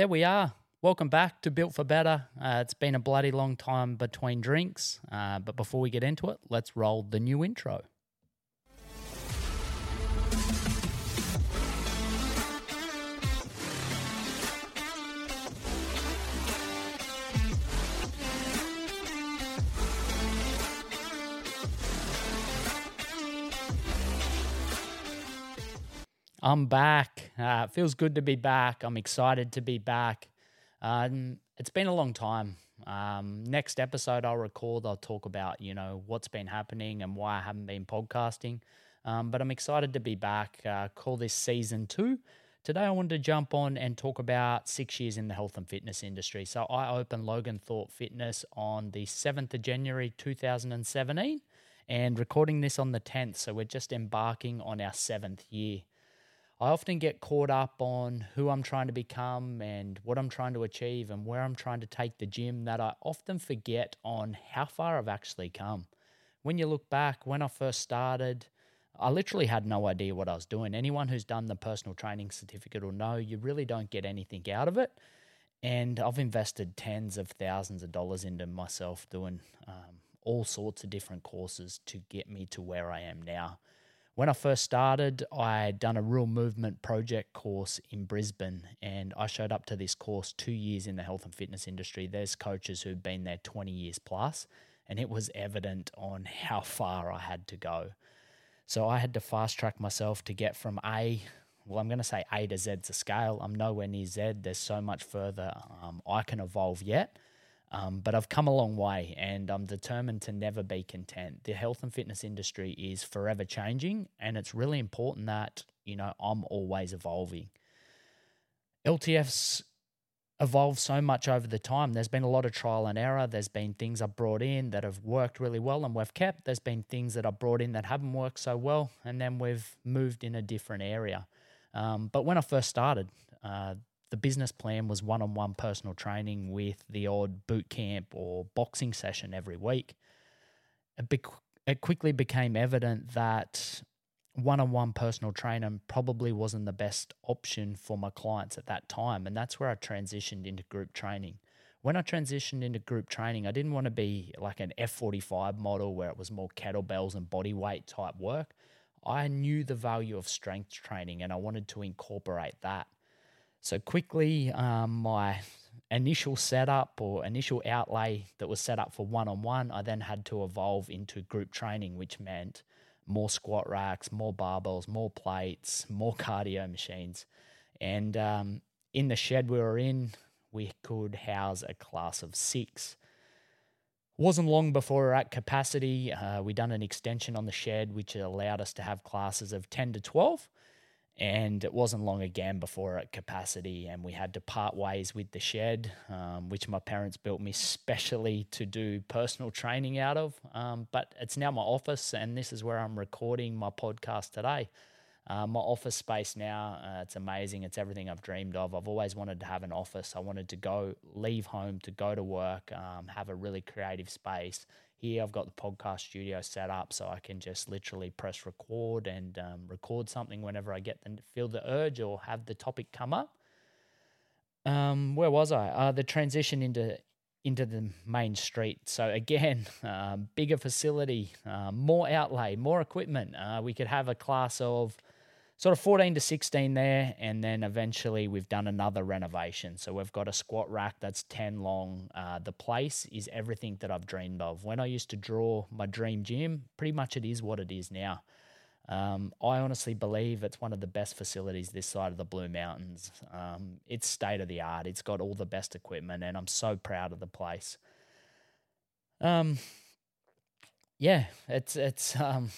there we are. Welcome back to Built for Better. Uh, it's been a bloody long time between drinks, uh, but before we get into it, let's roll the new intro. I'm back. Uh, it feels good to be back. I'm excited to be back. Um, it's been a long time. Um, next episode I'll record, I'll talk about you know what's been happening and why I haven't been podcasting. Um, but I'm excited to be back. Uh, call this season two. Today I wanted to jump on and talk about six years in the health and fitness industry. So I opened Logan Thorpe Fitness on the 7th of January 2017 and recording this on the 10th. So we're just embarking on our seventh year. I often get caught up on who I'm trying to become and what I'm trying to achieve and where I'm trying to take the gym that I often forget on how far I've actually come. When you look back, when I first started, I literally had no idea what I was doing. Anyone who's done the personal training certificate will know you really don't get anything out of it. And I've invested tens of thousands of dollars into myself doing um, all sorts of different courses to get me to where I am now. When I first started, I had done a real movement project course in Brisbane, and I showed up to this course two years in the health and fitness industry. There's coaches who've been there 20 years plus, and it was evident on how far I had to go. So I had to fast track myself to get from A, well, I'm going to say A to Z to scale. I'm nowhere near Z. There's so much further um, I can evolve yet. Um, but I've come a long way and I'm determined to never be content. The health and fitness industry is forever changing, and it's really important that, you know, I'm always evolving. LTF's evolved so much over the time. There's been a lot of trial and error. There's been things I've brought in that have worked really well and we've kept. There's been things that I've brought in that haven't worked so well, and then we've moved in a different area. Um, but when I first started, uh, the business plan was one on one personal training with the odd boot camp or boxing session every week. It, be- it quickly became evident that one on one personal training probably wasn't the best option for my clients at that time. And that's where I transitioned into group training. When I transitioned into group training, I didn't want to be like an F45 model where it was more kettlebells and body weight type work. I knew the value of strength training and I wanted to incorporate that. So quickly, um, my initial setup or initial outlay that was set up for one on one, I then had to evolve into group training, which meant more squat racks, more barbells, more plates, more cardio machines. And um, in the shed we were in, we could house a class of six. Wasn't long before we were at capacity. Uh, we done an extension on the shed, which allowed us to have classes of 10 to 12 and it wasn't long again before at capacity and we had to part ways with the shed um, which my parents built me specially to do personal training out of. Um, but it's now my office and this is where i'm recording my podcast today. Uh, my office space now uh, it's amazing. It's everything i've dreamed of. I've always wanted to have an office. I wanted to go leave home to go to work um, have a really creative space here I've got the podcast studio set up so I can just literally press record and um, record something whenever I get the feel the urge or have the topic come up. Um, where was I? Uh, the transition into into the main street. So again, um, bigger facility, uh, more outlay, more equipment. Uh, we could have a class of sort of 14 to 16 there. And then eventually we've done another renovation. So we've got a squat rack that's 10 long. Uh, the place is everything that I've dreamed of. When I used to draw my dream gym, pretty much it is what it is now. Um, I honestly believe it's one of the best facilities this side of the Blue Mountains. Um, it's state of the art. It's got all the best equipment, and I'm so proud of the place. Um, yeah, it's it's um,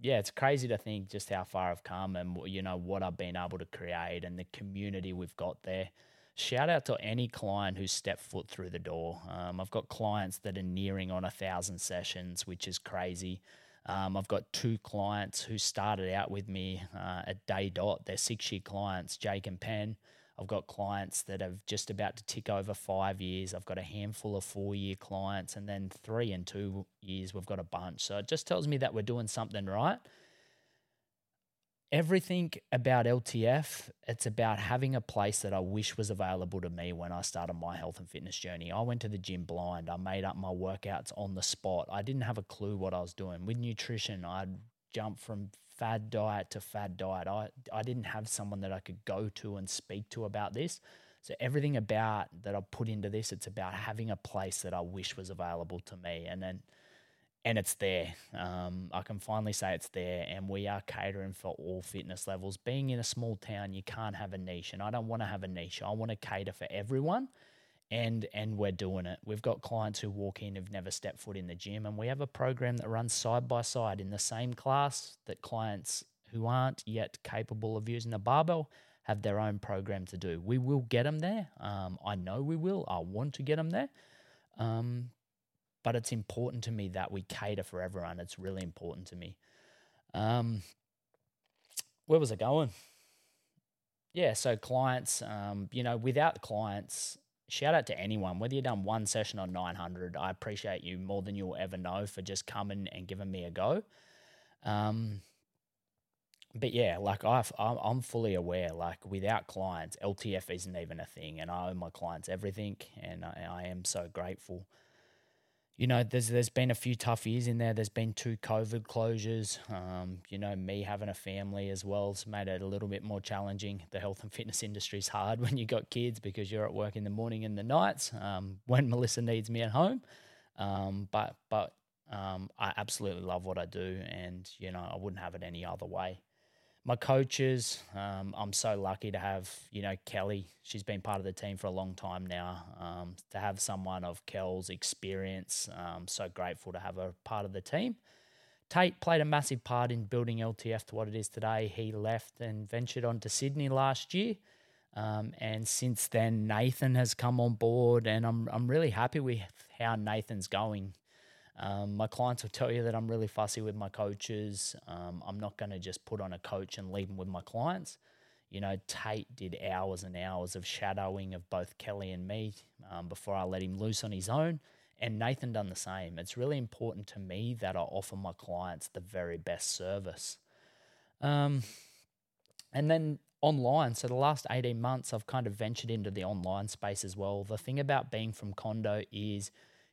yeah, it's crazy to think just how far I've come and you know what I've been able to create and the community we've got there. Shout out to any client who's stepped foot through the door. Um, I've got clients that are nearing on a thousand sessions, which is crazy. Um, I've got two clients who started out with me uh, at day dot. They're six year clients, Jake and Penn. I've got clients that have just about to tick over five years. I've got a handful of four year clients, and then three and two years, we've got a bunch. So it just tells me that we're doing something right. everything about LTF, it's about having a place that I wish was available to me when I started my health and fitness journey. I went to the gym blind. I made up my workouts on the spot. I didn't have a clue what I was doing. With nutrition, I'd jump from fad diet to fad diet. I, I didn't have someone that I could go to and speak to about this. So everything about that I put into this, it's about having a place that I wish was available to me. And then and it's there. Um, I can finally say it's there, and we are catering for all fitness levels. Being in a small town, you can't have a niche, and I don't want to have a niche. I want to cater for everyone, and and we're doing it. We've got clients who walk in who've never stepped foot in the gym, and we have a program that runs side by side in the same class that clients who aren't yet capable of using a barbell have their own program to do. We will get them there. Um, I know we will. I want to get them there. Um, but it's important to me that we cater for everyone. It's really important to me. Um, where was I going? Yeah, so clients, um, you know, without clients, shout out to anyone, whether you've done one session or 900, I appreciate you more than you'll ever know for just coming and giving me a go. Um, but yeah, like I've, I'm fully aware, like without clients, LTF isn't even a thing, and I owe my clients everything, and I, I am so grateful you know, there's there's been a few tough years in there. There's been two COVID closures. Um, you know, me having a family as well has made it a little bit more challenging. The health and fitness industry is hard when you got kids because you're at work in the morning and the nights um, when Melissa needs me at home. Um, but but um, I absolutely love what I do, and you know, I wouldn't have it any other way my coaches, um, I'm so lucky to have, you know, Kelly. She's been part of the team for a long time now. Um, to have someone of Kel's experience, um, so grateful to have her part of the team. Tate played a massive part in building LTF to what it is today. He left and ventured on to Sydney last year. Um, and since then, Nathan has come on board, and I'm, I'm really happy with how Nathan's going. Um, my clients will tell you that I'm really fussy with my coaches. Um, I'm not going to just put on a coach and leave them with my clients. You know, Tate did hours and hours of shadowing of both Kelly and me um, before I let him loose on his own. And Nathan done the same. It's really important to me that I offer my clients the very best service. Um, and then online. So the last 18 months, I've kind of ventured into the online space as well. The thing about being from Condo is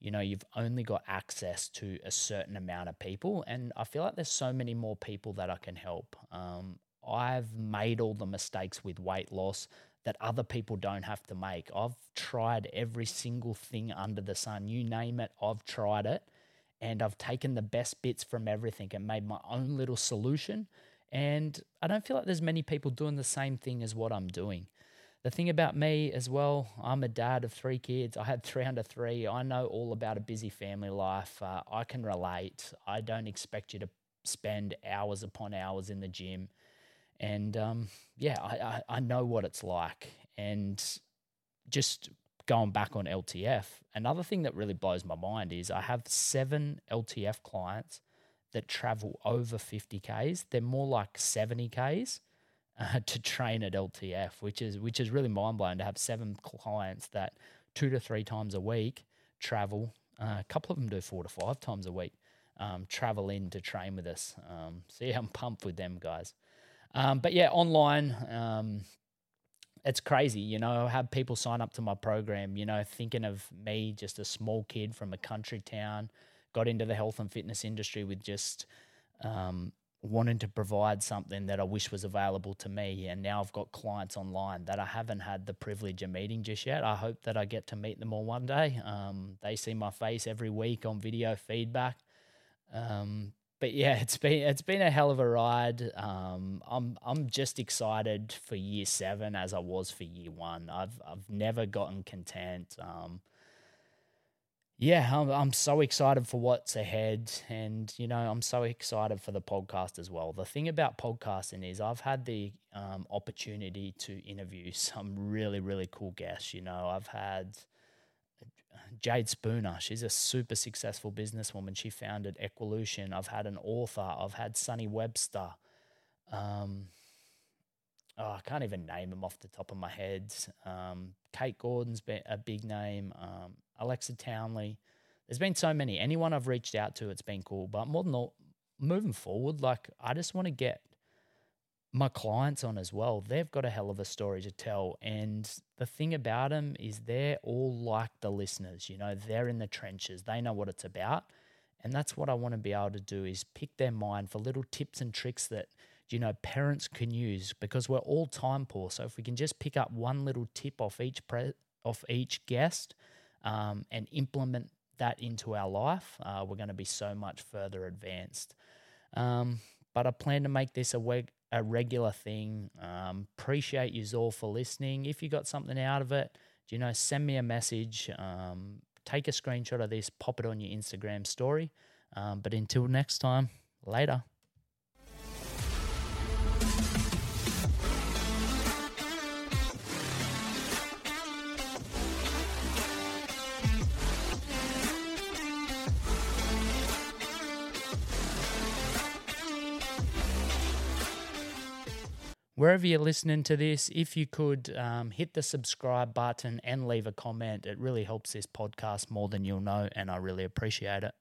you know, you've only got access to a certain amount of people. And I feel like there's so many more people that I can help. Um, I've made all the mistakes with weight loss that other people don't have to make. I've tried every single thing under the sun. You name it, I've tried it. And I've taken the best bits from everything and made my own little solution. And I don't feel like there's many people doing the same thing as what I'm doing. The thing about me as well, I'm a dad of three kids. I had three under three. I know all about a busy family life. Uh, I can relate. I don't expect you to spend hours upon hours in the gym. And um, yeah, I, I, I know what it's like. And just going back on LTF, another thing that really blows my mind is I have seven LTF clients that travel over 50Ks. They're more like 70Ks uh, to train at LTF, which is which is really mind blowing to have seven clients that two to three times a week travel. Uh, a couple of them do four to five times a week. Um, travel in to train with us. Um, so yeah, I'm pumped with them guys. Um, but yeah, online, um, it's crazy. You know, I have people sign up to my program. You know, thinking of me, just a small kid from a country town, got into the health and fitness industry with just um, wanting to provide something that I wish was available to me. And now I've got clients online that I haven't had the privilege of meeting just yet. I hope that I get to meet them all one day. Um, they see my face every week on video feedback. Um, but yeah, it's been it's been a hell of a ride. Um, I'm I'm just excited for year seven as I was for year one. I've I've never gotten content. Um, yeah, I'm, I'm so excited for what's ahead. And, you know, I'm so excited for the podcast as well. The thing about podcasting is I've had the um, opportunity to interview some really, really cool guests. You know, I've had Jade Spooner. She's a super successful businesswoman. She founded Equolution. I've had an author. I've had Sunny Webster. Um, oh, I can't even name them off the top of my head. Um, Kate Gordon's been a big name. Um, Alexa Townley. There's been so many. Anyone I've reached out to, it's been cool. But more than all, moving forward, like I just want to get my clients on as well. They've got a hell of a story to tell. And the thing about them is they're all like the listeners, you know, they're in the trenches, they know what it's about. And that's what I want to be able to do is pick their mind for little tips and tricks that, you know, parents can use because we're all time poor. So if we can just pick up one little tip off each pre- off each guest um, and implement that into our life, uh, we're going to be so much further advanced. Um, but I plan to make this a, a regular thing. Um, appreciate you all for listening. If you got something out of it, you know, send me a message. Um, take a screenshot of this, pop it on your Instagram story. Um, but until next time, later. Wherever you're listening to this, if you could um, hit the subscribe button and leave a comment, it really helps this podcast more than you'll know, and I really appreciate it.